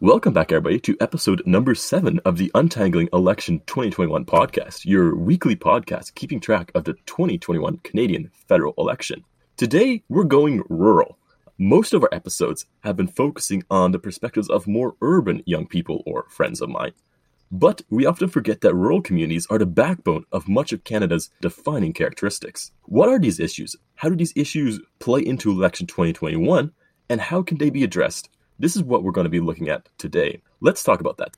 Welcome back, everybody, to episode number seven of the Untangling Election 2021 podcast, your weekly podcast keeping track of the 2021 Canadian federal election. Today, we're going rural. Most of our episodes have been focusing on the perspectives of more urban young people or friends of mine. But we often forget that rural communities are the backbone of much of Canada's defining characteristics. What are these issues? How do these issues play into election 2021? And how can they be addressed? This is what we're going to be looking at today. Let's talk about that.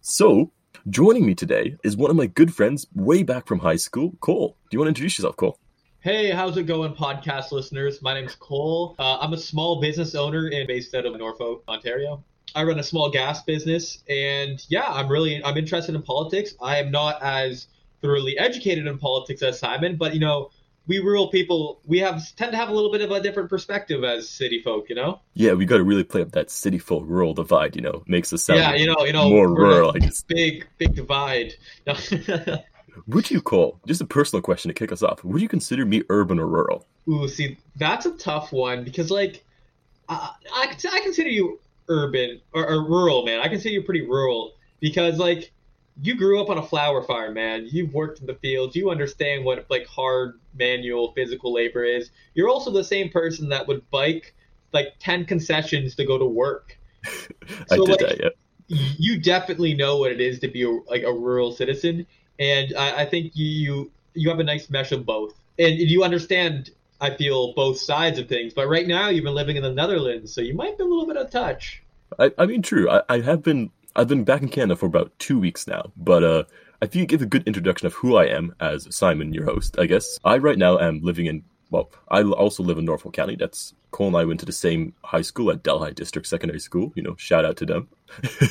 So, joining me today is one of my good friends way back from high school, Cole. Do you want to introduce yourself, Cole? Hey, how's it going, podcast listeners? My name's Cole. Uh, I'm a small business owner in based out of Norfolk, Ontario. I run a small gas business, and yeah, I'm really I'm interested in politics. I am not as thoroughly educated in politics as Simon, but you know, we rural people we have tend to have a little bit of a different perspective as city folk, you know. Yeah, we got to really play up that city folk rural divide. You know, makes us sound yeah, you know, you know, more rural. I guess. Big, big divide. would you call just a personal question to kick us off? Would you consider me urban or rural? Ooh, see, that's a tough one because like, I I, I consider you urban or, or rural, man. I consider you pretty rural because like you grew up on a flower farm, man. You've worked in the fields. You understand what like hard manual physical labor is. You're also the same person that would bike like 10 concessions to go to work. I did like, that, yeah. You definitely know what it is to be a, like a rural citizen, and I, I think you you have a nice mesh of both, and you understand. I feel both sides of things, but right now you've been living in the Netherlands, so you might be a little bit out of touch. I, I mean, true. I, I have been I've been back in Canada for about two weeks now, but uh, I think you give a good introduction of who I am as Simon, your host, I guess. I right now am living in, well, I also live in Norfolk County. That's Cole and I went to the same high school at Delhi District Secondary School. You know, shout out to them.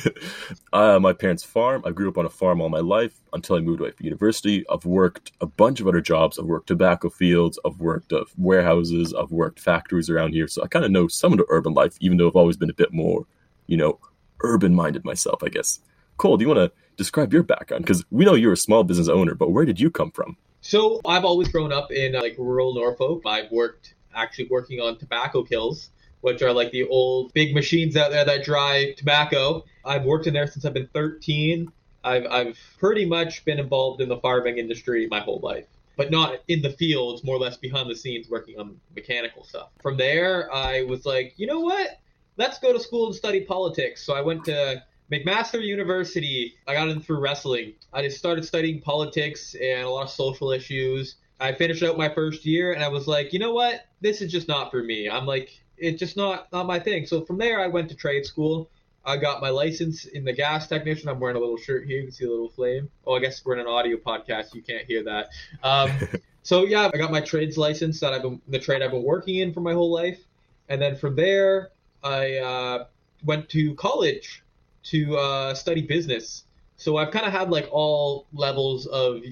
uh, my parents' farm. I grew up on a farm all my life until I moved away for university. I've worked a bunch of other jobs. I've worked tobacco fields. I've worked uh, warehouses. I've worked factories around here. So I kind of know some of the urban life, even though I've always been a bit more, you know, urban minded myself, I guess. Cole, do you want to describe your background? Because we know you're a small business owner, but where did you come from? So I've always grown up in uh, like rural Norfolk. I've worked actually working on tobacco kilns, which are like the old big machines out there that dry tobacco. I've worked in there since I've been 13. I've, I've pretty much been involved in the farming industry my whole life, but not in the fields, more or less behind the scenes working on mechanical stuff. From there, I was like, you know what? Let's go to school and study politics. So I went to McMaster University. I got in through wrestling. I just started studying politics and a lot of social issues. I finished out my first year and I was like, you know what? This is just not for me. I'm like, it's just not not my thing. So from there, I went to trade school. I got my license in the gas technician. I'm wearing a little shirt here. You can see a little flame. Oh, I guess we're in an audio podcast. You can't hear that. Um, so yeah, I got my trades license that I've been the trade I've been working in for my whole life. And then from there, I uh, went to college to uh, study business. So I've kind of had like all levels of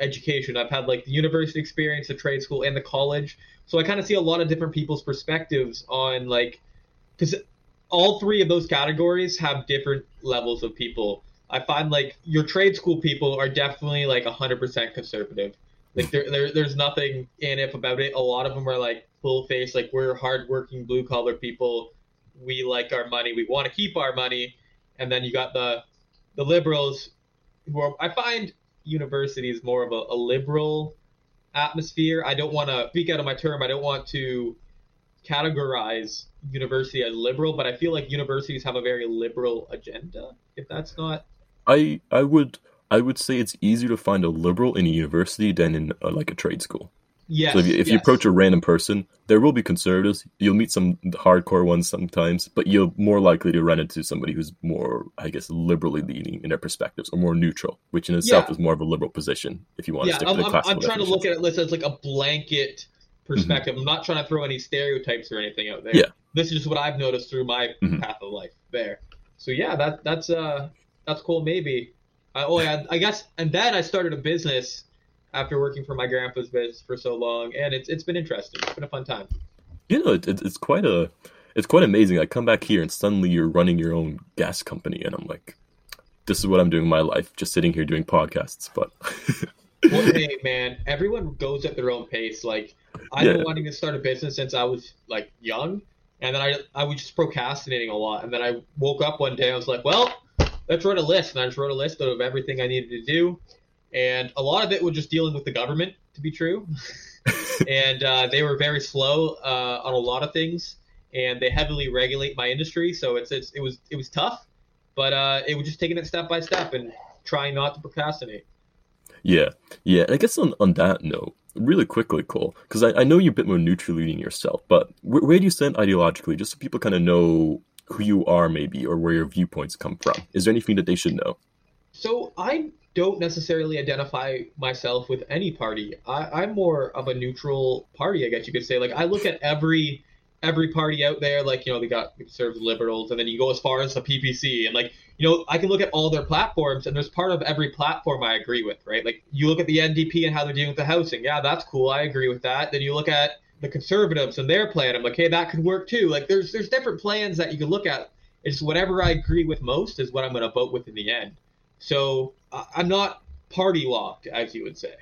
education. I've had like the university experience, the trade school, and the college. So I kind of see a lot of different people's perspectives on like, because all three of those categories have different levels of people. I find like your trade school people are definitely like 100% conservative. Like there, there, there's nothing in it about it. A lot of them are like full face, like we're hardworking blue collar people we like our money, we want to keep our money, and then you got the the liberals who are I find universities more of a, a liberal atmosphere. I don't want to speak out of my term. I don't want to categorize university as liberal, but I feel like universities have a very liberal agenda. If that's not, I I would I would say it's easier to find a liberal in a university than in a, like a trade school. Yes. So if, you, if yes. you approach a random person, there will be conservatives. You'll meet some hardcore ones sometimes, but you're more likely to run into somebody who's more, I guess, liberally leaning in their perspectives or more neutral, which in itself yeah. is more of a liberal position if you want yeah, to stick I'm, to the I'm, I'm trying to look at it as like a blanket perspective. Mm-hmm. I'm not trying to throw any stereotypes or anything out there. Yeah. This is just what I've noticed through my mm-hmm. path of life there. So yeah, that that's uh that's cool. Maybe. I, oh yeah, I guess, and then I started a business after working for my grandpa's business for so long, and it's it's been interesting. It's been a fun time. You know, it, it, it's quite a it's quite amazing. I come back here and suddenly you're running your own gas company, and I'm like, this is what I'm doing in my life, just sitting here doing podcasts. But well, hey man, everyone goes at their own pace. Like I've Yeah. been wanting to start a business since I was like young, and then I I was just procrastinating a lot. And then I woke up one day, I was like, well, let's write a list, and I just wrote a list of everything I needed to do, and a lot of it was just dealing with the government, to be true, and uh, they were very slow uh, on a lot of things, and they heavily regulate my industry, so it's, it's it was it was tough, but uh, it was just taking it step by step and trying not to procrastinate. Yeah, yeah. I guess on, on that note, really quickly, Cole, because I, I know you're a bit more neutral leaning yourself, but where, where do you stand ideologically, just so people kind of know who you are, maybe, or where your viewpoints come from? Is there anything that they should know? So I don't necessarily identify myself with any party. I, I'm more of a neutral party, I guess you could say. Like I look at every every party out there, like you know, they got conservative liberals, and then you go as far as the PPC, and like you know, I can look at all their platforms, and there's part of every platform I agree with, right? Like you look at the NDP and how they're dealing with the housing, yeah, that's cool, I agree with that. Then you look at the conservatives and their plan, I'm like, hey, that could work too. Like there's there's different plans that you can look at. It's whatever I agree with most is what I'm going to vote with in the end. So I'm not party locked, as you would say.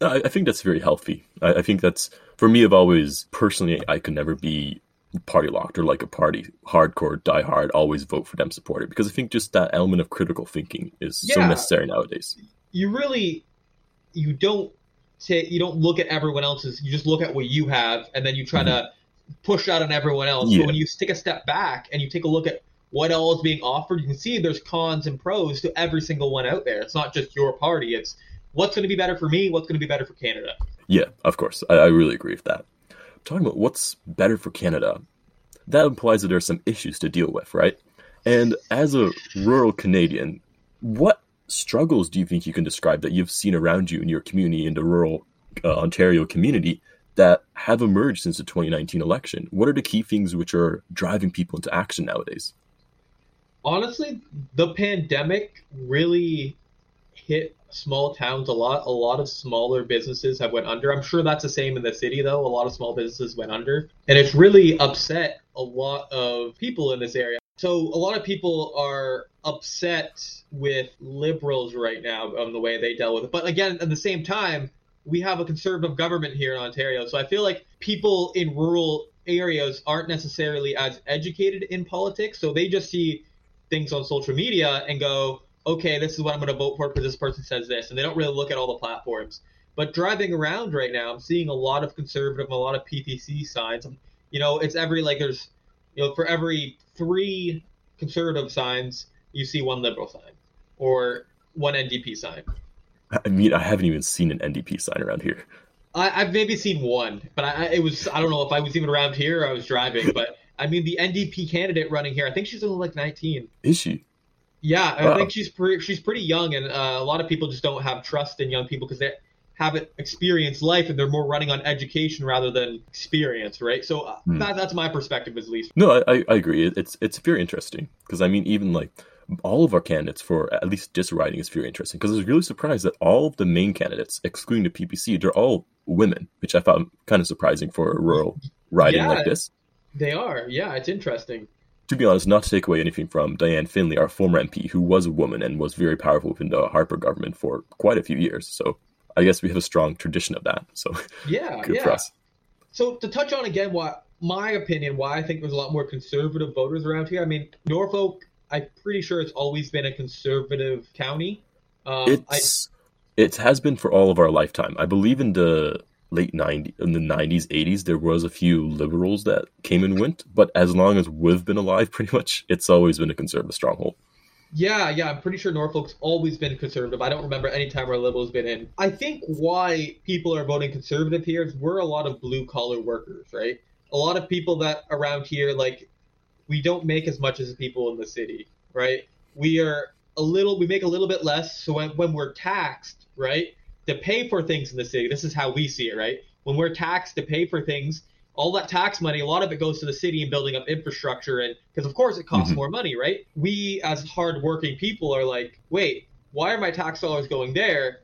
I, I think that's very healthy. I, think that's for me. I've always personally, I could never be party locked or like a party hardcore, die hard, always vote for them, support it because I think just that element of critical thinking is so necessary nowadays. You really you don't say you don't look at everyone else's. You just look at what you have, and then you try mm-hmm. to push out on everyone else. Yeah. So when you take a step back and you take a look at what all is being offered, you can see there's cons and pros to every single one out there. It's not just your party. It's what's going to be better for me. What's going to be better for Canada. Yeah, of course. I, I really agree with that. Talking about what's better for Canada, that implies that there are some issues to deal with, right? And as a rural Canadian, what struggles do you think you can describe that you've seen around you in your community, in the rural uh, Ontario community, that have emerged since the 2019 election? What are the key things which are driving people into action nowadays? Honestly, the pandemic really hit small towns a lot. A lot of smaller businesses have went under. I'm sure that's the same in the city though. A lot of small businesses went under, and it's really upset a lot of people in this area. So a lot of people are upset with liberals right now on the way they dealt with it. But again, at the same time, we have a conservative government here in Ontario. So I feel like people in rural areas aren't necessarily as educated in politics. So they just see things on social media and go, okay, this is what I'm going to vote for because this person says this. And they don't really look at all the platforms. But driving around right now, I'm seeing a lot of conservative, a lot of PPC signs. You know, it's every, like, there's, you know, for every three conservative signs, you see one liberal sign or one NDP sign. I mean, I haven't even seen an NDP sign around here. I, I've maybe seen one, but I, I- it was I don't know if I was even around here or I was driving. But I mean, the NDP candidate running here, I think she's only like 19. Is she? Yeah, I Wow. think she's pretty she's pretty young, and uh, a lot of people just don't have trust in young people because they haven't experienced life, and they're more running on education rather than experience, right? So uh, Hmm. that, that's my perspective, at least. No, I, I- I agree. It's it's very interesting because I mean, even like all of our candidates for at least this riding is very interesting because I was really surprised that all of the main candidates, excluding the PPC, they're all women, which I found kind of surprising for a rural riding Yeah. like this. They are, yeah, it's interesting. To be honest, not to take away anything from Diane Finley, our former MP, who was a woman and was very powerful within the Harper government for quite a few years. So I guess we have a strong tradition of that. So Yeah, good yeah. for us. So to touch on again, what my opinion, why I think there's a lot more conservative voters around here. I mean, Norfolk, I'm pretty sure it's always been a conservative county. Um, I, it's it has been for all of our lifetime. I believe in the late 90s in the 90s 80s there was a few liberals that came and went but as long as we've been alive pretty much it's always been a conservative stronghold yeah, yeah, I'm pretty sure Norfolk's always been conservative. I don't remember any time where liberal's been in. I think why people are voting conservative here is we're a lot of blue collar workers, right? A lot of people that around here, like, we don't make as much as people in the city, right? We are a little, we make a little bit less. So when, when we're taxed, right, to pay for things in the city, this is how we see it, right? When we're taxed to pay for things, all that tax money, a lot of it goes to the city and building up infrastructure, and because of course it costs Mhm. more money, right? We as hardworking people are like, wait, why are my tax dollars going there?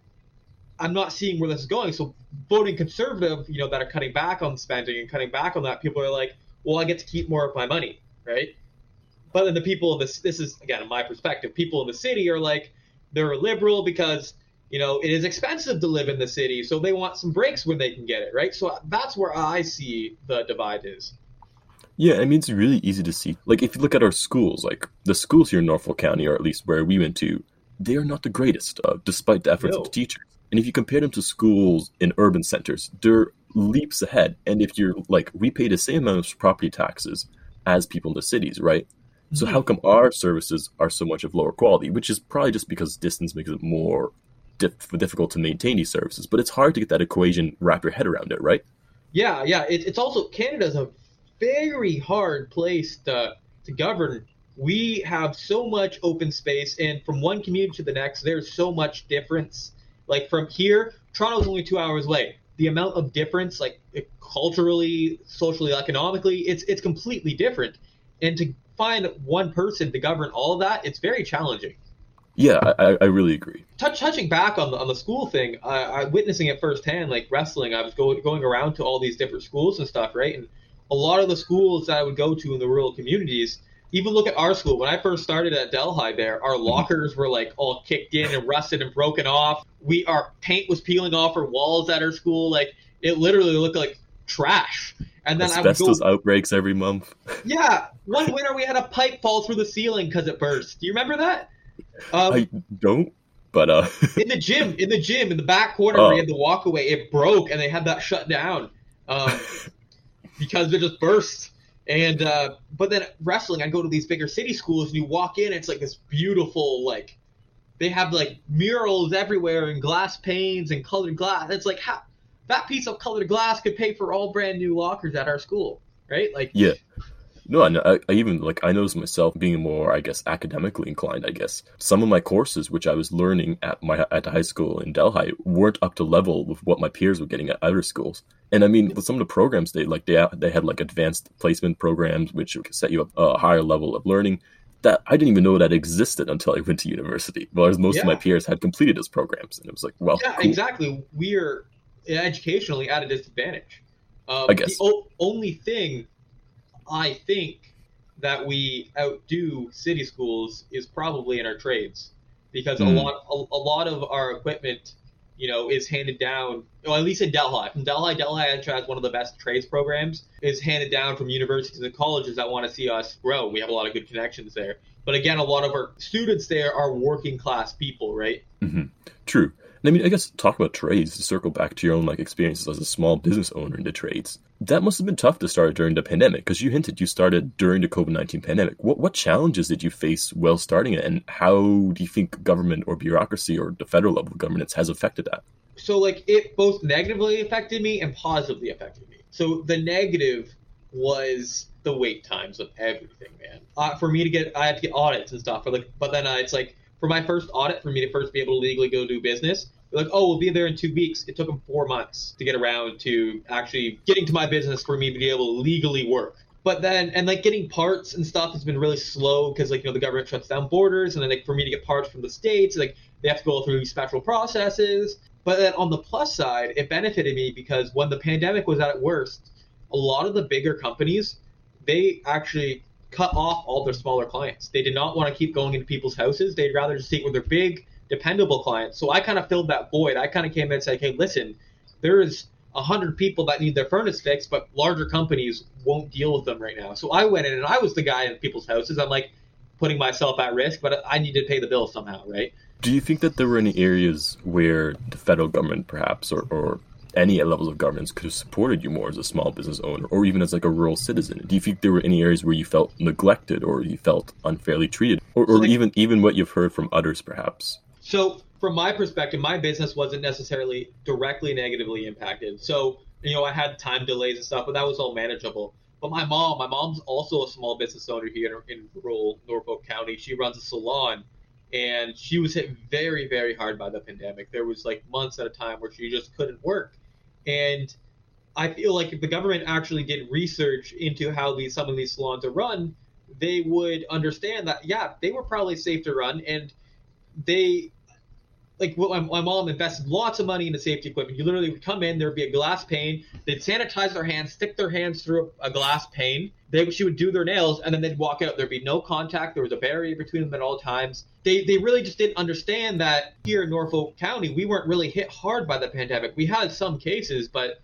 I'm not seeing where this is going. So voting conservative, you know, that are cutting back on spending and cutting back on that, people are like, well, I get to keep more of my money, right? But then the people in this, this is again in my perspective, people in the city are like, they're liberal because you know, it is expensive to live in the city, so they want some breaks when they can get it, right? So that's where I see the divide is. Yeah, I mean it's really easy to see. Like if you look at our schools, like the schools here in Norfolk County, or at least where we went to, they are not the greatest, uh, despite the efforts no. of the teachers. And if you compare them to schools in urban centers, they're leaps ahead. And if you're like, we pay the same amount of property taxes as people in the cities, right? So how come our services are so much of lower quality? Which is probably just because distance makes it more difficult to maintain these services. But it's hard to get that equation wrap your head around it, right? Yeah, yeah. It, it's also Canada's a very hard place to to govern. We have so much open space, and from one community to the next, there's so much difference. Like from here, Toronto's only two hours away. The amount of difference, like culturally, socially, economically, it's it's completely different. And to find one person to govern all of that, it's very challenging. Yeah, I, I really agree. Touch, touching back on the on the school thing, I, I witnessing it firsthand, like wrestling. I was going going around to all these different schools and stuff, right? And a lot of the schools that I would go to in the rural communities, even look at our school. When I first started at Delhi, there, our mm-hmm. lockers were like all kicked in and rusted and broken off. We our paint was peeling off our walls at our school. Like it literally looked like trash. And then asbestos I would go, outbreaks every month. yeah, one winter we had a pipe fall through the ceiling because it burst. Do you remember that? Um, I don't. But uh, in the gym, in the gym, in the back corner where you had the walkaway, it broke and they had that shut down um, because it just burst. And uh, but then wrestling, I go to these bigger city schools and you walk in, it's like this beautiful like they have like murals everywhere and glass panes and colored glass. It's like how that piece of colored glass could pay for all brand new lockers at our school, right? Like yeah. No, I, I even like I noticed myself being more, I guess, academically inclined. I guess some of my courses, which I was learning at my at the high school in Delhi, weren't up to level with what my peers were getting at other schools. And I mean, with some of the programs they like they they had like advanced placement programs, which set you up a higher level of learning. That I didn't even know that existed until I went to university. Whereas most yeah. of my peers had completed those programs, and it was like, well, yeah, cool. exactly. We're educationally at a disadvantage. Um, I guess the o- only thing I think that we outdo city schools is probably in our trades because mm. a hmm. lot a, a, lot of our equipment you know is handed down well, at least in Delhi from Delhi Delhi actually has one of the best trades programs is handed down from universities and colleges that want to see us grow we have a lot of good connections there but again a lot of our students there are working class people right mm-hmm. true I mean, I guess talk about trades to circle back to your own like experiences as a small business owner in the trades. That must have been tough to start during the pandemic because you hinted you started during the COVID nineteen pandemic. What what challenges did you face while starting it, and how do you think government or bureaucracy or the federal level of governance has affected that? So like it both negatively affected me and positively affected me. So the negative was the wait times of everything, man. Uh, for me to get, I had to get audits and stuff. For like, but then uh, it's like for my first audit, for me to first be able to legally go do business, they're like, oh, we'll be there in two weeks. It took them four months to get around to actually getting to my business for me to be able to legally work. But then, and like getting parts and stuff has been really slow because like you know the government shuts down borders, and then like for me to get parts from the states, like they have to go through these special processes. But then on the plus side, it benefited me because when the pandemic was at its worst, a lot of the bigger companies they actually cut off all their smaller clients. They did not want to keep going into people's houses. They'd rather just take with their big, dependable clients. So I kind of filled that void. I kind of came in and said, hey, listen, there's a hundred people that need their furnace fixed, but larger companies won't deal with them right now. So I went in and I was the guy in people's houses. I'm like putting myself at risk, but I need to pay the bill somehow, right? Do you think that there were any areas where the federal government, perhaps, or, or any levels of governments could have supported you more as a small business owner or even as like a rural citizen? Do you think there were any areas where you felt neglected or you felt unfairly treated or, or even even what you've heard from others perhaps? So from my perspective, my business wasn't necessarily directly negatively impacted. So, you know, I had time delays and stuff, but that was all manageable. But my mom, my mom's also a small business owner here in, in rural Norfolk County. She runs a salon and she was hit very, very hard by the pandemic. There was like months at a time where she just couldn't work. And I feel like if the government actually did research into how these some of these salons are run, they would understand that yeah, they were probably safe to run and they like my, my mom invested lots of money into safety equipment. You literally would come in, there'd be a glass pane. They'd sanitize their hands, stick their hands through a, a glass pane. They she would do their nails, and then they'd walk out. There'd be no contact. There was a barrier between them at all times. They they really just didn't understand that here in Norfolk County, we weren't really hit hard by the pandemic. We had some cases, but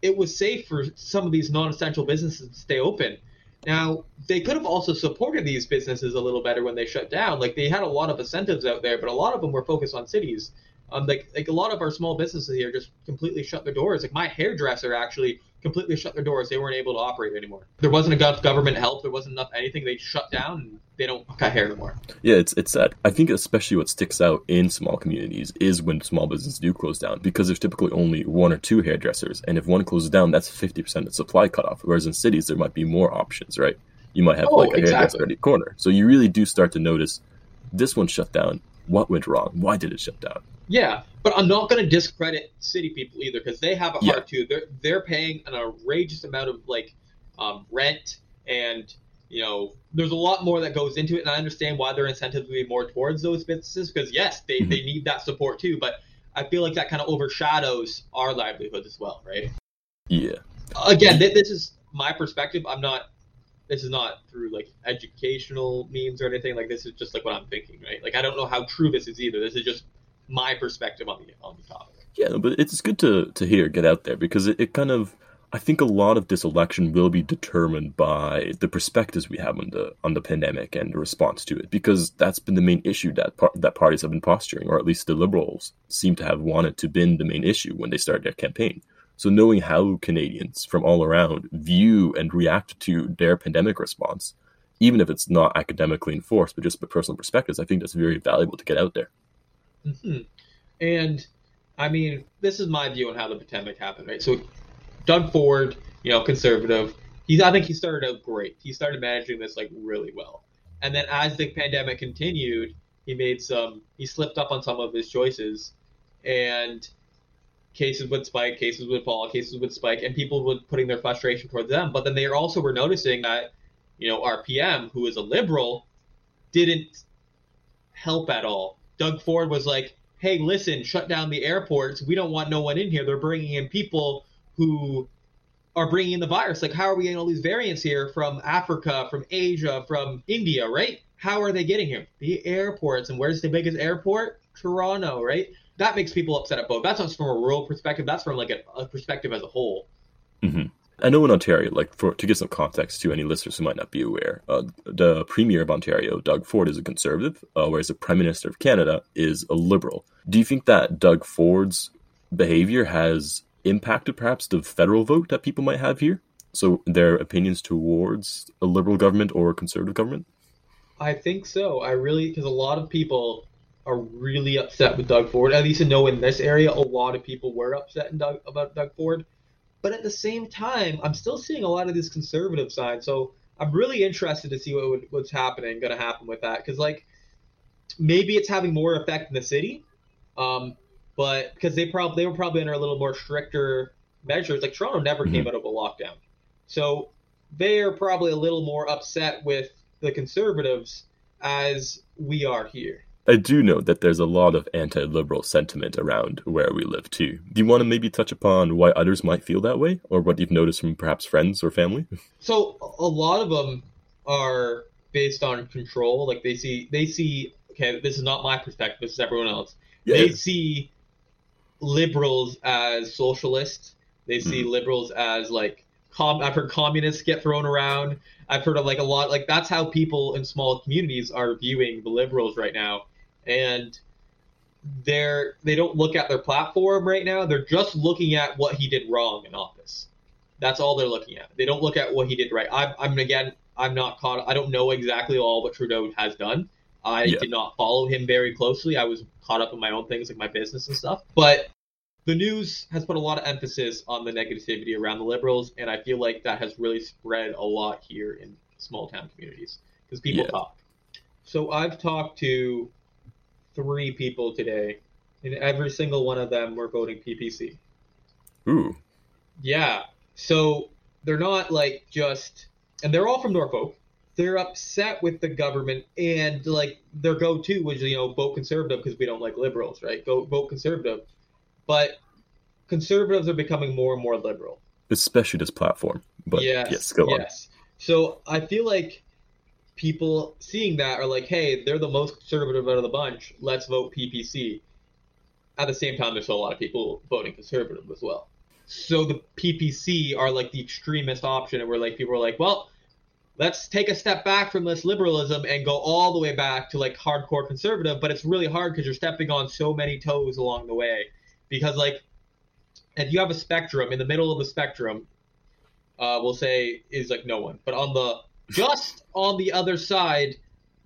it was safe for some of these non-essential businesses to stay open. Now, they could have also supported these businesses a little better when they shut down. Like they had a lot of incentives out there, but a lot of them were focused on cities. Um, like like a lot of our small businesses here just completely shut their doors. Like my hairdresser actually completely shut their doors. They weren't able to operate anymore. There wasn't enough government help. There wasn't enough anything. They shut down. And they don't cut hair anymore. Yeah, it's it's sad. I think especially what sticks out in small communities is when small businesses do close down because there's typically only one or two hairdressers, and if one closes down, that's fifty percent of supply cut off. Whereas in cities, there might be more options, right? You might have Oh, like a exactly. hairdresser at each corner, so you really do start to notice this one shut down. What went wrong? Why did it shut down? Yeah, but I'm not going to discredit city people either because they have it Yeah. hard too. They're they're paying an outrageous amount of like um, rent, and you know there's a lot more that goes into it. And I understand why their incentives would be more towards those businesses because yes, they Mhm. they need that support too. But I feel like that kind of overshadows our livelihoods as well, right? Yeah, Again, th- this is my perspective. I'm not. This is not through like educational means or anything. Like this is just like what I'm thinking, right? Like I don't know how true this is either. This is just my perspective on the on the topic. Yeah, but it's good to, to hear get out there because it, it kind of I think a lot of this election will be determined by the perspectives we have on the on the pandemic and the response to it because that's been the main issue that par- that parties have been posturing or at least the liberals seem to have wanted to been the main issue when they started their campaign. So knowing how Canadians from all around view and react to their pandemic response, even if it's not academically enforced but just by personal perspectives, I think that's very valuable to get out there. hmm And I mean, this is my view on how the pandemic happened, right? So, Doug Ford, you know, conservative, he's I think he started out great. He started managing this like really well, and then as the pandemic continued, he made some he slipped up on some of his choices, and cases would spike, cases would fall, cases would spike, and people would putting their frustration towards them. But then they also were noticing that, you know, our PM, who is a liberal, didn't help at all. Doug Ford was like, "Hey, listen, shut down the airports. We don't want no one in here. They're bringing in people who are bringing in the virus. Like, how are we getting all these variants here from Africa, from Asia, from India, right? How are they getting here? The airports. And where's the biggest airport? Toronto, right? That makes people upset at both. That's not from a rural perspective. That's from like a, a perspective as a whole. hmm I know in Ontario, like for to give some context to any listeners who might not be aware, uh, the Premier of Ontario, Doug Ford, is a conservative, uh, whereas the Prime Minister of Canada is a liberal. Do you think that Doug Ford's behavior has impacted perhaps the federal vote that people might have here? So their opinions towards a liberal government or a conservative government? I think so. I really because a lot of people are really upset with Doug Ford. At least I know in this area, a lot of people were upset Doug, about Doug Ford. But at the same time, I'm still seeing a lot of this conservative side. So I'm really interested to see what would, what's happening, going to happen with that. Because like maybe it's having more effect in the city, um, but because they probably they were probably under a little more stricter measures. Like Toronto never came out of a lockdown, so they are probably a little more upset with the conservatives as we are here. I do know that there's a lot of anti-liberal sentiment around where we live too. Do you want to maybe touch upon why others might feel that way, or what you've noticed from perhaps friends or family? So a lot of them are based on control. Like they see they see okay, this is not my perspective. This is everyone else. They see liberals as socialists. They see hmm. liberals as like com. I've heard communists get thrown around. I've heard of like a lot like that's how people in small communities are viewing the liberals right now, and they're they don't look at their platform right now. They're just looking at what he did wrong in office. That's all they're looking at. They don't look at what he did right. I'm, I'm again, I'm not caught. I don't know exactly all what Trudeau has done. I Yeah. did not follow him very closely. I was caught up in my own things, like my business and stuff. But the news has put a lot of emphasis on the negativity around the liberals, and I feel like that has really spread a lot here in small town communities because people Yeah. talk. So I've talked to three people today, and every single one of them were voting PPC. Ooh, Yeah. So they're not like just, and they're all from Norfolk. they're upset with the government and like their go-to was you know vote conservative because we don't like liberals, right? Go vote conservative, but conservatives are becoming more and more liberal, especially this platform. But yes, yes go yes. on. So I feel like people seeing that are like, hey, they're the most conservative out of the bunch. Let's vote PPC. At the same time, there's still a lot of people voting conservative as well. So the PPC are like the extremist option, where like people are like, well, let's take a step back from this liberalism and go all the way back to like hardcore conservative. But it's really hard because you're stepping on so many toes along the way. Because like, if you have a spectrum in the middle of the spectrum, uh, we'll say is like no one, but on the just on the other side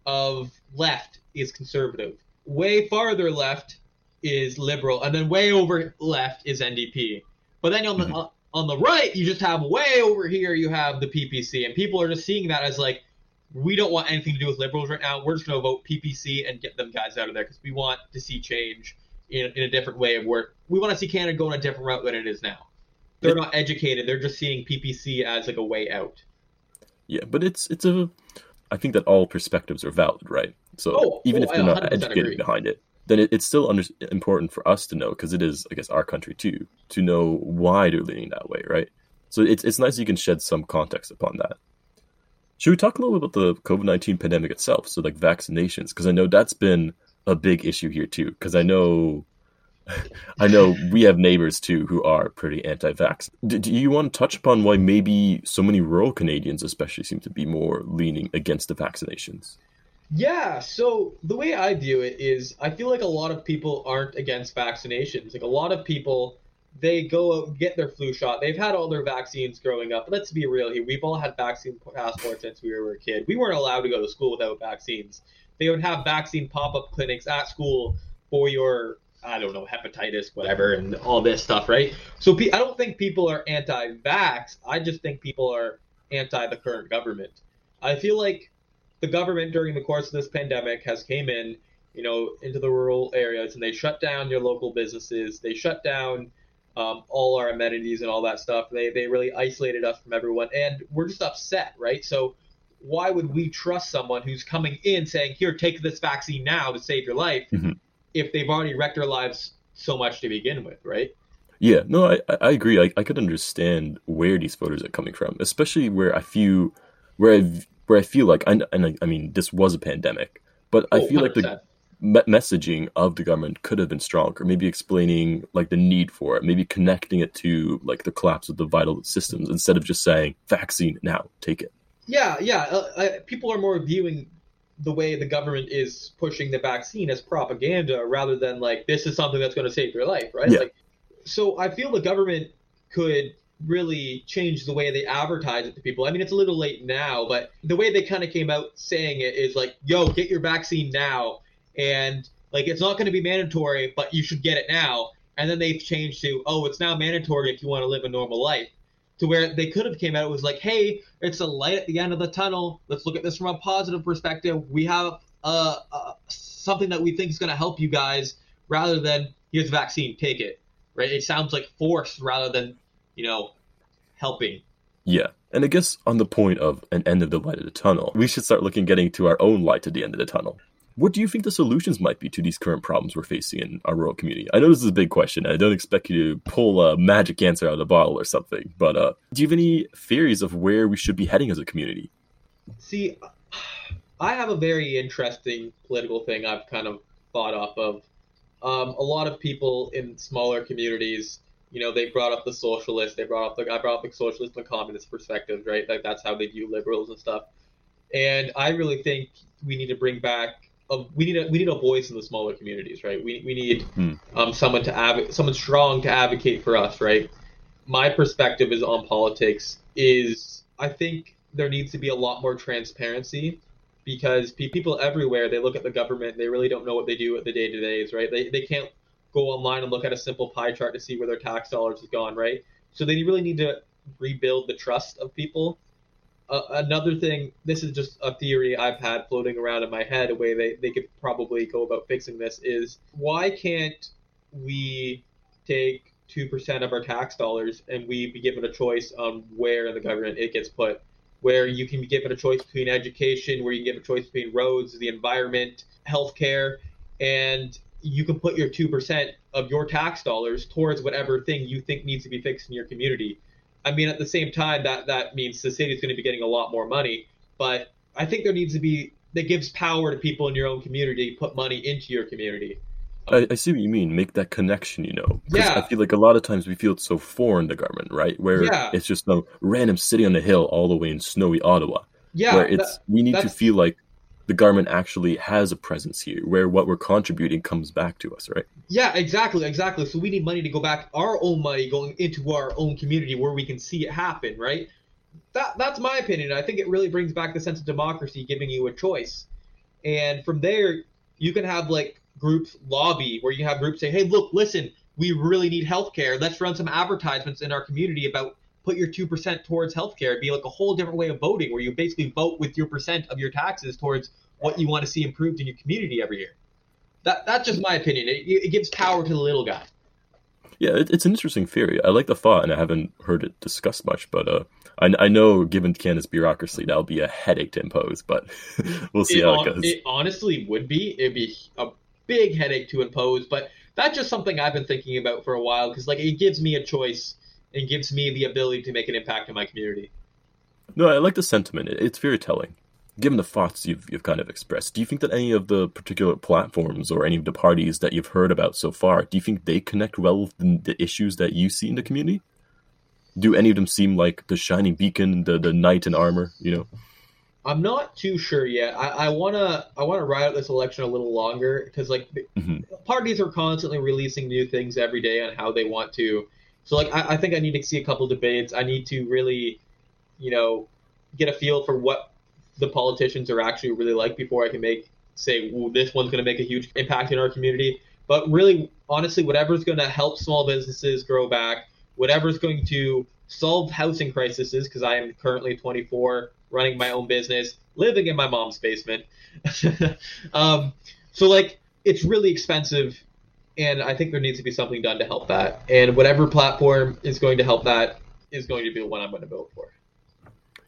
of left is conservative. Way farther left is liberal, and then way over left is NDP. But then on the mm-hmm. on the right, you just have way over here you have the PPC, and people are just seeing that as like we don't want anything to do with liberals right now. We're just going to vote PPC and get them guys out of there because we want to see change in, in a different way of work. We want to see Canada go a different route than it is now. They're not educated. They're just seeing PPC as like a way out. Yeah, but it's it's a. I think that all perspectives are valid, right? So oh, even oh, if they're not educated agree. behind it, then it, it's still under, important for us to know because it is, I guess, our country too, to know why they're leaning that way, right? So it's it's nice you can shed some context upon that. Should we talk a little bit about the COVID nineteen pandemic itself? So like vaccinations, because I know that's been a big issue here too. Because I know I know we have neighbors too who are pretty anti-vax. Do, do, you want to touch upon why maybe so many rural Canadians, especially, seem to be more leaning against the vaccinations? Yeah. So the way I view it is, I feel like a lot of people aren't against vaccinations. Like a lot of people, they go out and get their flu shot. They've had all their vaccines growing up. Let's be real here. We've all had vaccine passports since we were a kid. We weren't allowed to go to school without vaccines. They would have vaccine pop-up clinics at school for your I don't know, hepatitis, whatever, and all this stuff, right? So I don't think people are anti-vax. I just think people are anti the current government. I feel like the government during the course of this pandemic has came in, you know, into the rural areas and they shut down your local businesses. They shut down um, all our amenities and all that stuff. They they really isolated us from everyone, and we're just upset, right? So why would we trust someone who's coming in saying, "Here, take this vaccine now to save your life," mm-hmm if they've already wrecked their lives so much to begin with, right? Yeah, no, I, I agree. I, I could understand where these voters are coming from, especially where I feel where I where I feel like I and I mean this was a pandemic, but I oh, feel 100%. like the me- messaging of the government could have been stronger. Maybe explaining like the need for it, maybe connecting it to like the collapse of the vital systems instead of just saying vaccine now, take it. Yeah, yeah. Uh, I, people are more viewing the way the government is pushing the vaccine as propaganda rather than like this is something that's going to save your life, right? Yeah. Like, so I feel the government could really change the way they advertise it to people. I mean, it's a little late now, but the way they kind of came out saying it is like, "Yo, get your vaccine now," and like it's not going to be mandatory, but you should get it now. And then they've changed to, "Oh, it's now mandatory if you want to live a normal life." To where they could have came out. It was like, hey, it's a light at the end of the tunnel. Let's look at this from a positive perspective. We have uh, uh, something that we think is going to help you guys, rather than here's a vaccine, take it. Right? It sounds like force rather than you know helping. Yeah. And I guess on the point of an end of the light of the tunnel, we should start looking getting to our own light at the end of the tunnel. What do you think the solutions might be to these current problems we're facing in our rural community? I know this is a big question. I don't expect you to pull a magic answer out of the bottle or something, but uh, do you have any theories of where we should be heading as a community? See, I have a very interesting political thing I've kind of thought off of. Um, a lot of people in smaller communities, you know, they brought up the socialist, they brought up the I brought up the socialist and the communist perspectives, right? Like that's how they view liberals and stuff. And I really think we need to bring back of we need a we need a voice in the smaller communities, right? We we need hmm. um, someone to advocate, someone strong to advocate for us, right? My perspective is on politics is I think there needs to be a lot more transparency because people everywhere they look at the government, they really don't know what they do at the day to days, right? They they can't go online and look at a simple pie chart to see where their tax dollars has gone, right? So they really need to rebuild the trust of people uh, another thing, this is just a theory I've had floating around in my head, a way they, they could probably go about fixing this is why can't we take 2% of our tax dollars and we be given a choice on where in the government it gets put? where you can be given a choice between education, where you can give a choice between roads, the environment, healthcare, and you can put your 2% of your tax dollars towards whatever thing you think needs to be fixed in your community. I mean, at the same time, that, that means the city is going to be getting a lot more money, but I think there needs to be, that gives power to people in your own community, put money into your community. I, I, see what you mean. Make that connection, you know. Yeah. I feel like a lot of times we feel it's so foreign to government, right? Where yeah. it's just some random city on a hill all the way in snowy Ottawa. Yeah. Where it's that, we need to feel like the government actually has a presence here, where what we're contributing comes back to us, right? Yeah, exactly, exactly. So we need money to go back, our own money going into our own community where we can see it happen, right? That that's my opinion. I think it really brings back the sense of democracy, giving you a choice, and from there you can have like groups lobby where you have groups say, hey, look, listen, we really need healthcare. Let's run some advertisements in our community about put your 2% towards healthcare. It'd be like a whole different way of voting where you basically vote with your percent of your taxes towards what you want to see improved in your community every year. That, that's just my opinion. It, it gives power to the little guy. Yeah, it, it's an interesting theory. I like the thought, and I haven't heard it discussed much. But uh, I, I know, given Canada's bureaucracy, that'll be a headache to impose. But we'll see it, how it goes. It honestly would be. It'd be a big headache to impose. But that's just something I've been thinking about for a while because, like, it gives me a choice and gives me the ability to make an impact in my community. No, I like the sentiment. It's very telling. Given the thoughts you've, you've kind of expressed, do you think that any of the particular platforms or any of the parties that you've heard about so far, do you think they connect well with the, the issues that you see in the community? Do any of them seem like the shining beacon, the, the knight in armor, you know? I'm not too sure yet. I, I wanna I wanna ride out this election a little longer because like mm-hmm. parties are constantly releasing new things every day on how they want to so like I, I think I need to see a couple debates. I need to really, you know, get a feel for what the politicians are actually really like before I can make say this one's going to make a huge impact in our community. But really, honestly, whatever's going to help small businesses grow back, whatever's going to solve housing crises, because I am currently 24, running my own business, living in my mom's basement. um, so like, it's really expensive and I think there needs to be something done to help that. And whatever platform is going to help that is going to be the one I'm going to vote for.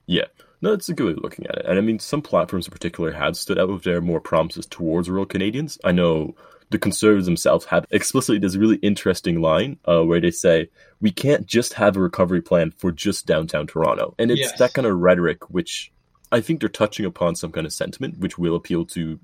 Yeah, no, that's a good way of looking at it. And I mean, some platforms in particular have stood out with their more promises towards rural Canadians. I know the Conservatives themselves have explicitly this really interesting line uh, where they say, we can't just have a recovery plan for just downtown Toronto. And it's Yes. that kind of rhetoric which I think they're touching upon some kind of sentiment which will appeal to.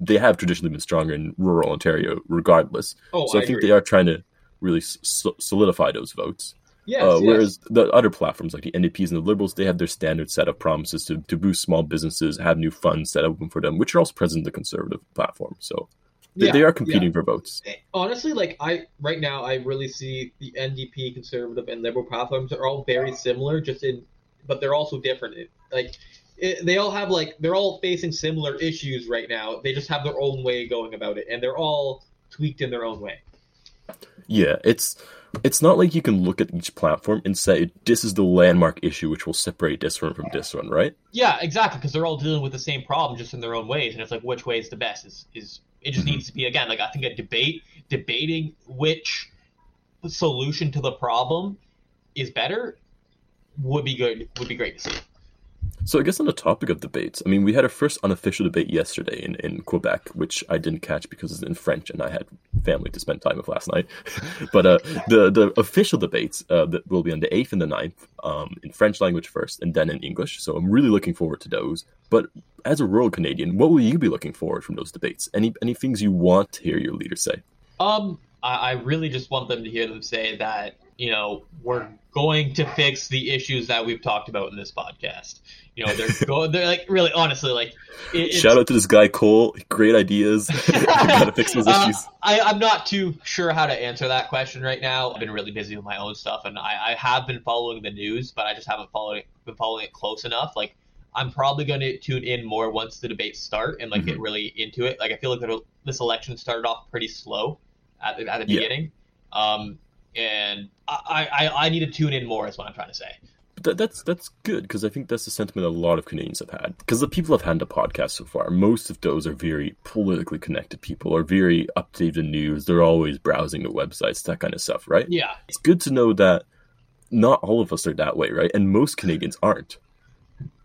They have traditionally been stronger in rural Ontario, regardless. Oh, so I, I think agree. they are trying to really so- solidify those votes. Yes, Uh, yes. whereas the other platforms like the NDPs and the Liberals, they have their standard set of promises to, to boost small businesses, have new funds set up for them, which are also present in the Conservative platform. So they, Yeah, they are yeah. competing for votes. honestly, like I right now, I really see the NDP, conservative, and liberal platforms are all very similar, just in, but they're also different. Like it, they all have like they're all facing similar issues right now. They just have their own way going about it, and they're all tweaked in their own way. Yeah, it's it's not like you can look at each platform and say this is the landmark issue which will separate this one from this one, right? Yeah, exactly, because they're all dealing with the same problem, just in their own ways, and it's like which way is the best is is it just Mhm. needs to be again like I think a debate debating which solution to the problem is better would be good would be great to see. So I guess on the topic of debates, I mean, we had our first unofficial debate yesterday in, in Quebec, which I didn't catch because it's in French and I had family to spend time with last night. but uh, the the official debates uh, that will be on the 8th and the 9th um, in French language first and then in English. So I'm really looking forward to those. But as a rural Canadian, what will you be looking forward from those debates? Any any things you want to hear your leader say? Um, I, I really just want them to hear them say that you know we're going to fix the issues that we've talked about in this podcast. You know, they're going. They're like really, honestly, like it, Shout out to this guy Cole, great ideas. Gotta fix those Uh, issues. I, I'm not too sure how to answer that question right now. I've been really busy with my own stuff, and I, I have been following the news, but I just haven't followed been following it close enough. Like, I'm probably going to tune in more once the debates start and like get Mm-hmm. really into it. Like, I feel like this election started off pretty slow at the, at the Yeah. beginning, um, and I, I I need to tune in more. Is what I'm trying to say. That, that's that's good because I think that's the sentiment a lot of Canadians have had. Because the people I've had the podcast so far, most of those are very politically connected people, are very up to date in news. They're always browsing the websites, that kind of stuff, right? Yeah, It's good to know that not all of us are that way, right? And most Canadians aren't.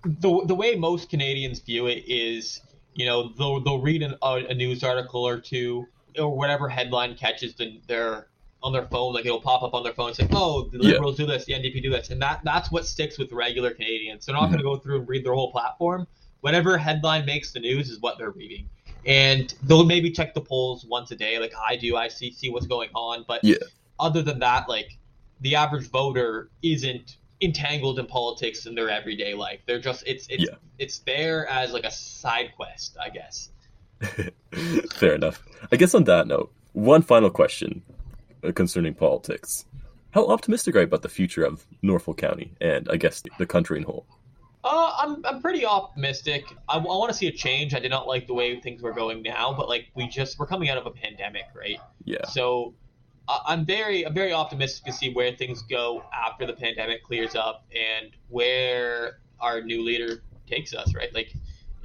the the way most Canadians view it is, you know, they'll they'll read an, a, a news article or two or whatever headline catches the, their on their phone, like it'll pop up on their phone and say, "Oh, the Yeah. Liberals do this, the NDP do this," and that that's what sticks with regular Canadians. They're not Mhm. going to go through and read their whole platform. Whatever headline makes the news is what they're reading, and they'll maybe check the polls once a day, like I do. I see see what's going on, but Yeah. other than that, like the average voter isn't entangled in politics in their everyday life. They're just it's it's Yeah. it's there as like a side quest, I guess. Fair enough. I guess on that note, one final question uh, concerning politics. How optimistic are you about the future of Norfolk County and I guess the, country in whole? Uh, I'm I'm pretty optimistic. I, want to see a change. I did not like the way things were going now, but like we just we're coming out of a pandemic, right? Yeah. So I- I'm very I'm very optimistic to see where things go after the pandemic clears up and where our new leader takes us. Right, like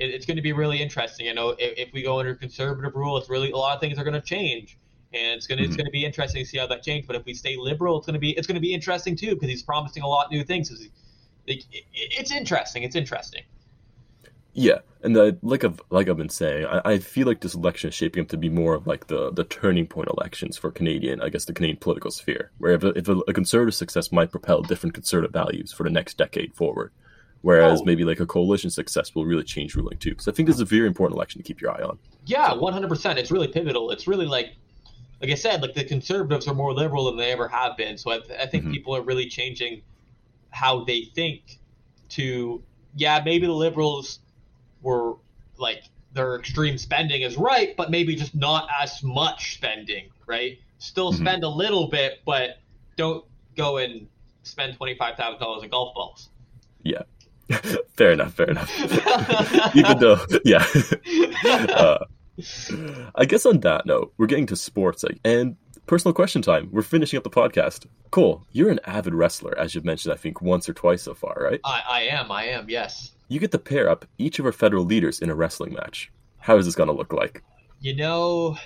it, it's going to be really interesting. I know if, if we go under conservative rule, it's really a lot of things are going to change, and it's going to it's Mhm. going to be interesting to see how that changes. But if we stay liberal, it's going to be it's going to be interesting too because he's promising a lot of new things. It's- it, it's interesting. It's interesting. Yeah, and uh, like I've like I've been saying, I, I feel like this election is shaping up to be more of like the the turning point elections for Canadian, I guess, the Canadian political sphere, where if a, if a, a conservative success might propel different conservative values for the next decade forward, whereas Oh. maybe like a coalition success will really change ruling too. So I think this is a very important election to keep your eye on. Yeah, one hundred percent. It's really pivotal. It's really like, like I said, like the conservatives are more liberal than they ever have been. So I, I think Mhm. people are really changing how they think. To yeah, maybe the liberals were like their extreme spending is right, but maybe just not as much spending, right? Still Mhm. spend a little bit, but don't go and spend twenty five thousand dollars in golf balls. fair enough, fair enough. Even though, yeah. uh, I guess on that note, we're getting to sports like, and personal question time. We're finishing up the podcast. Cole, you're an avid wrestler, as you've mentioned, I think once or twice so far, right? I, I am, I am, yes. You get to pair up each of our federal leaders in a wrestling match. How is this going to look like? You know,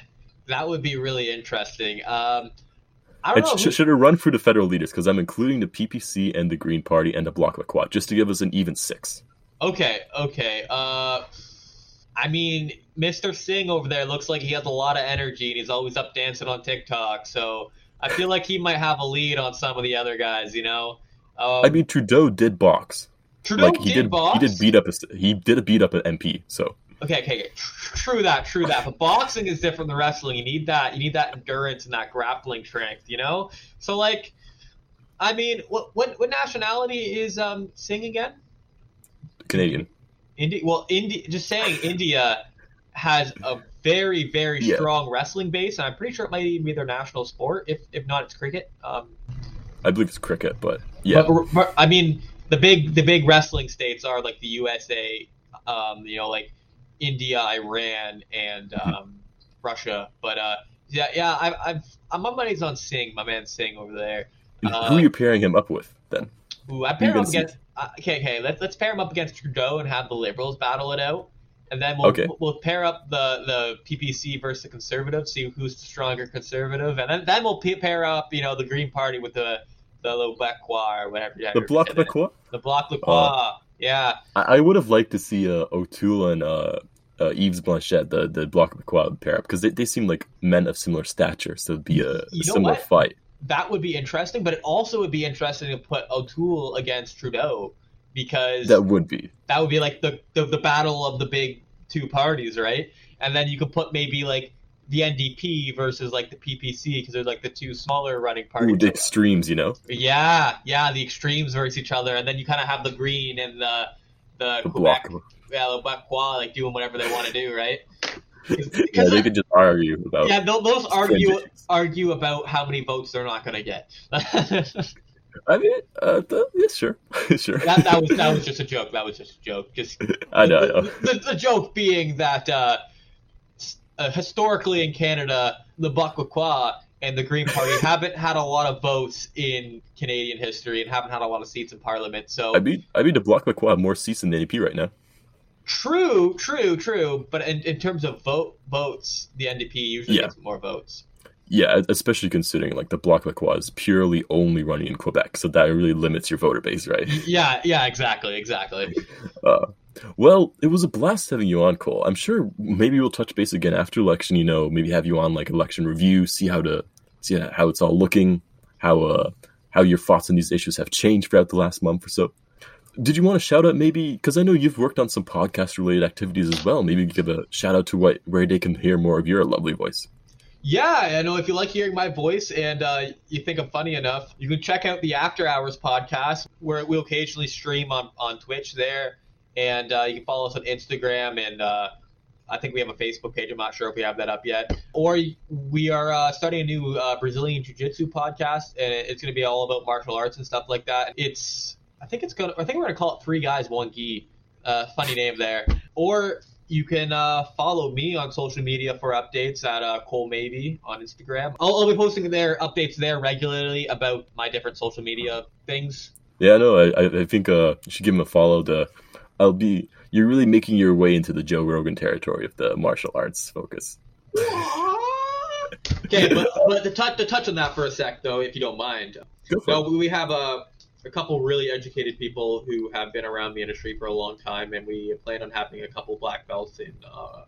that would be really interesting. Um, I don't And know. sh- should I run through the federal leaders? Because I'm including the PPC and the Green Party and the Bloc Croix, just to give us an even six. okay, okay. Uh, I mean, Mr. Singh over there looks like he has a lot of energy and he's always up dancing on TikTok. So I feel like he might have a lead on some of the other guys. You know. Um, I mean, Trudeau did box. Trudeau like he did, did, box. he did beat up a, he did a beat up an MP. So Okay, okay, okay. True that, true that. But boxing is different than wrestling. You need that. You need that endurance and that grappling strength. You know. So like, I mean, what what what nationality is um Singh again? Canadian. India. Well, India. Just saying, India has a very very Yeah. strong wrestling base, and I'm pretty sure it might even be their national sport. If if not, it's cricket. Um, I believe it's cricket, but yeah, But, but, I mean, the big the big wrestling states are like the USA, um, you know, like India, Iran, and Mm-hmm. um, Russia. But uh, yeah, yeah, I've, I've uh, my money's on Singh, my man Singh over there. And uh, who are you pairing him up with then? Ooh, I pair him up see? against. Uh, okay, okay, let's let's pair him up against Trudeau and have the Liberals battle it out, and then we'll Okay. we'll pair up the the PPC versus the Conservatives, see who's the stronger Conservative, and then then we'll pair up, you know, the Green Party with the the Québécois or whatever. The Bloc Croix. The Bloc Le Croix. yeah. I, I would have liked to see uh, O'Toole and uh, Yves Blanchette, the the Bloc La pair up because they, they seem like men of similar stature, so it'd be a, a similar what? fight. That would be interesting, but it also would be interesting to put O'Toole against Trudeau because That would be. that would be like the, the the battle of the big two parties, right? And then you could put maybe like the NDP versus like the PPC because they're like the two smaller running Ooh, parties. the extremes, you know? yeah, yeah, the extremes versus each other, and then you kind of have the Green and the the, The Quebec, Bloc. Yeah, the Québécois, like doing whatever they want to do, right? 'Cause- Yeah, they could just argue about. yeah, they'll, those argue argue about how many votes they're not going to get. I mean, uh, the, yeah, sure, sure. that was that was just a joke. That was just a joke. Just I know, I know. The, the joke being that uh, uh, historically in Canada, the Québécois and the Green Party haven't had a lot of votes in Canadian history and haven't had a lot of seats in Parliament. So I mean, I mean, the Bloc have more seats than the NDP right now. True, true, true. But in, in terms of vote votes, the NDP usually Yeah. gets more votes. Yeah, especially considering like the Bloc Québécois is purely only running in Quebec, so that really limits your voter base, right? Yeah, yeah, exactly, exactly. Uh, well, it was a blast having you on, Cole. I'm sure maybe we'll touch base again after election. You know, maybe have you on like election review, see how to see how it's all looking, how uh how your thoughts on these issues have changed throughout the last month or so. Did you want to shout out maybe because I know you've worked on some podcast related activities as well? Maybe give a shout out to what where they can hear more of your lovely voice. Yeah, I know if you like hearing my voice and uh, you think I'm funny enough, you can check out the After Hours podcast where we'll occasionally stream on, on Twitch there. And uh, you can follow us on Instagram and uh, I think we have a Facebook page. I'm not sure if we have that up yet. Or we are uh, starting a new uh, Brazilian Jiu Jitsu podcast, and it's going to be all about martial arts and stuff like that. It's I think it's gonna I think we're gonna call it Three Guys One Gi. Uh, funny name there. Or you can uh, follow me on social media for updates at uh, Cole Maybe on Instagram. I'll, I'll, be posting their updates there regularly about my different social media things. Yeah, no, I, I think uh, you should give him a follow. To, I'll be you're really making your way into the Joe Rogan territory of the martial arts focus. okay, but, but to, touch, to touch on that for a sec, though, if you don't mind. No, we have a a couple really educated people who have been around the industry for a long time, and we plan on having a couple black belts in uh,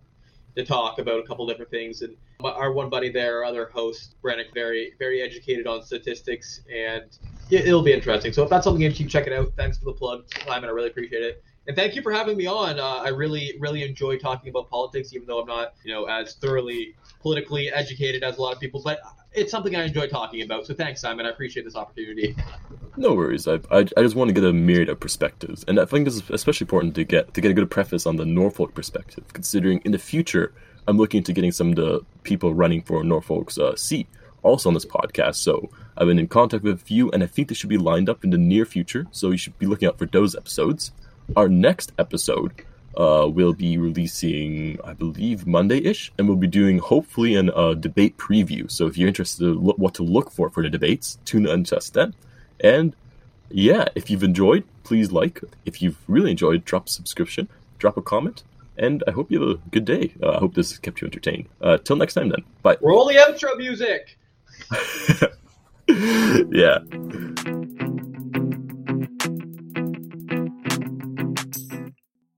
to talk about a couple different things. And our one buddy there, our other host, Brennick, very very educated on statistics, and it'll be interesting. So if that's something you check it out, thanks for the plug, Simon. I really appreciate it. And thank you for having me on. Uh, I really, really enjoy talking about politics, even though I'm not, you know, as thoroughly politically educated as a lot of people. But it's something I enjoy talking about. So thanks, Simon. I appreciate this opportunity. No worries. I, I, I just want to get a myriad of perspectives, and I think it's especially important to get to get a good preface on the Norfolk perspective, considering in the future I'm looking to getting some of the people running for Norfolk's uh, seat also on this podcast. So I've been in contact with a few, and I think they should be lined up in the near future. So you should be looking out for those episodes. Our next episode uh, will be releasing, I believe, Monday ish, and we'll be doing hopefully a uh, debate preview. So if you're interested in what to look for for the debates, tune in to us then. And yeah, if you've enjoyed, please like. If you've really enjoyed, drop a subscription, drop a comment, and I hope you have a good day. Uh, I hope this has kept you entertained. Uh, till next time, then. Bye. Roll the outro music. yeah.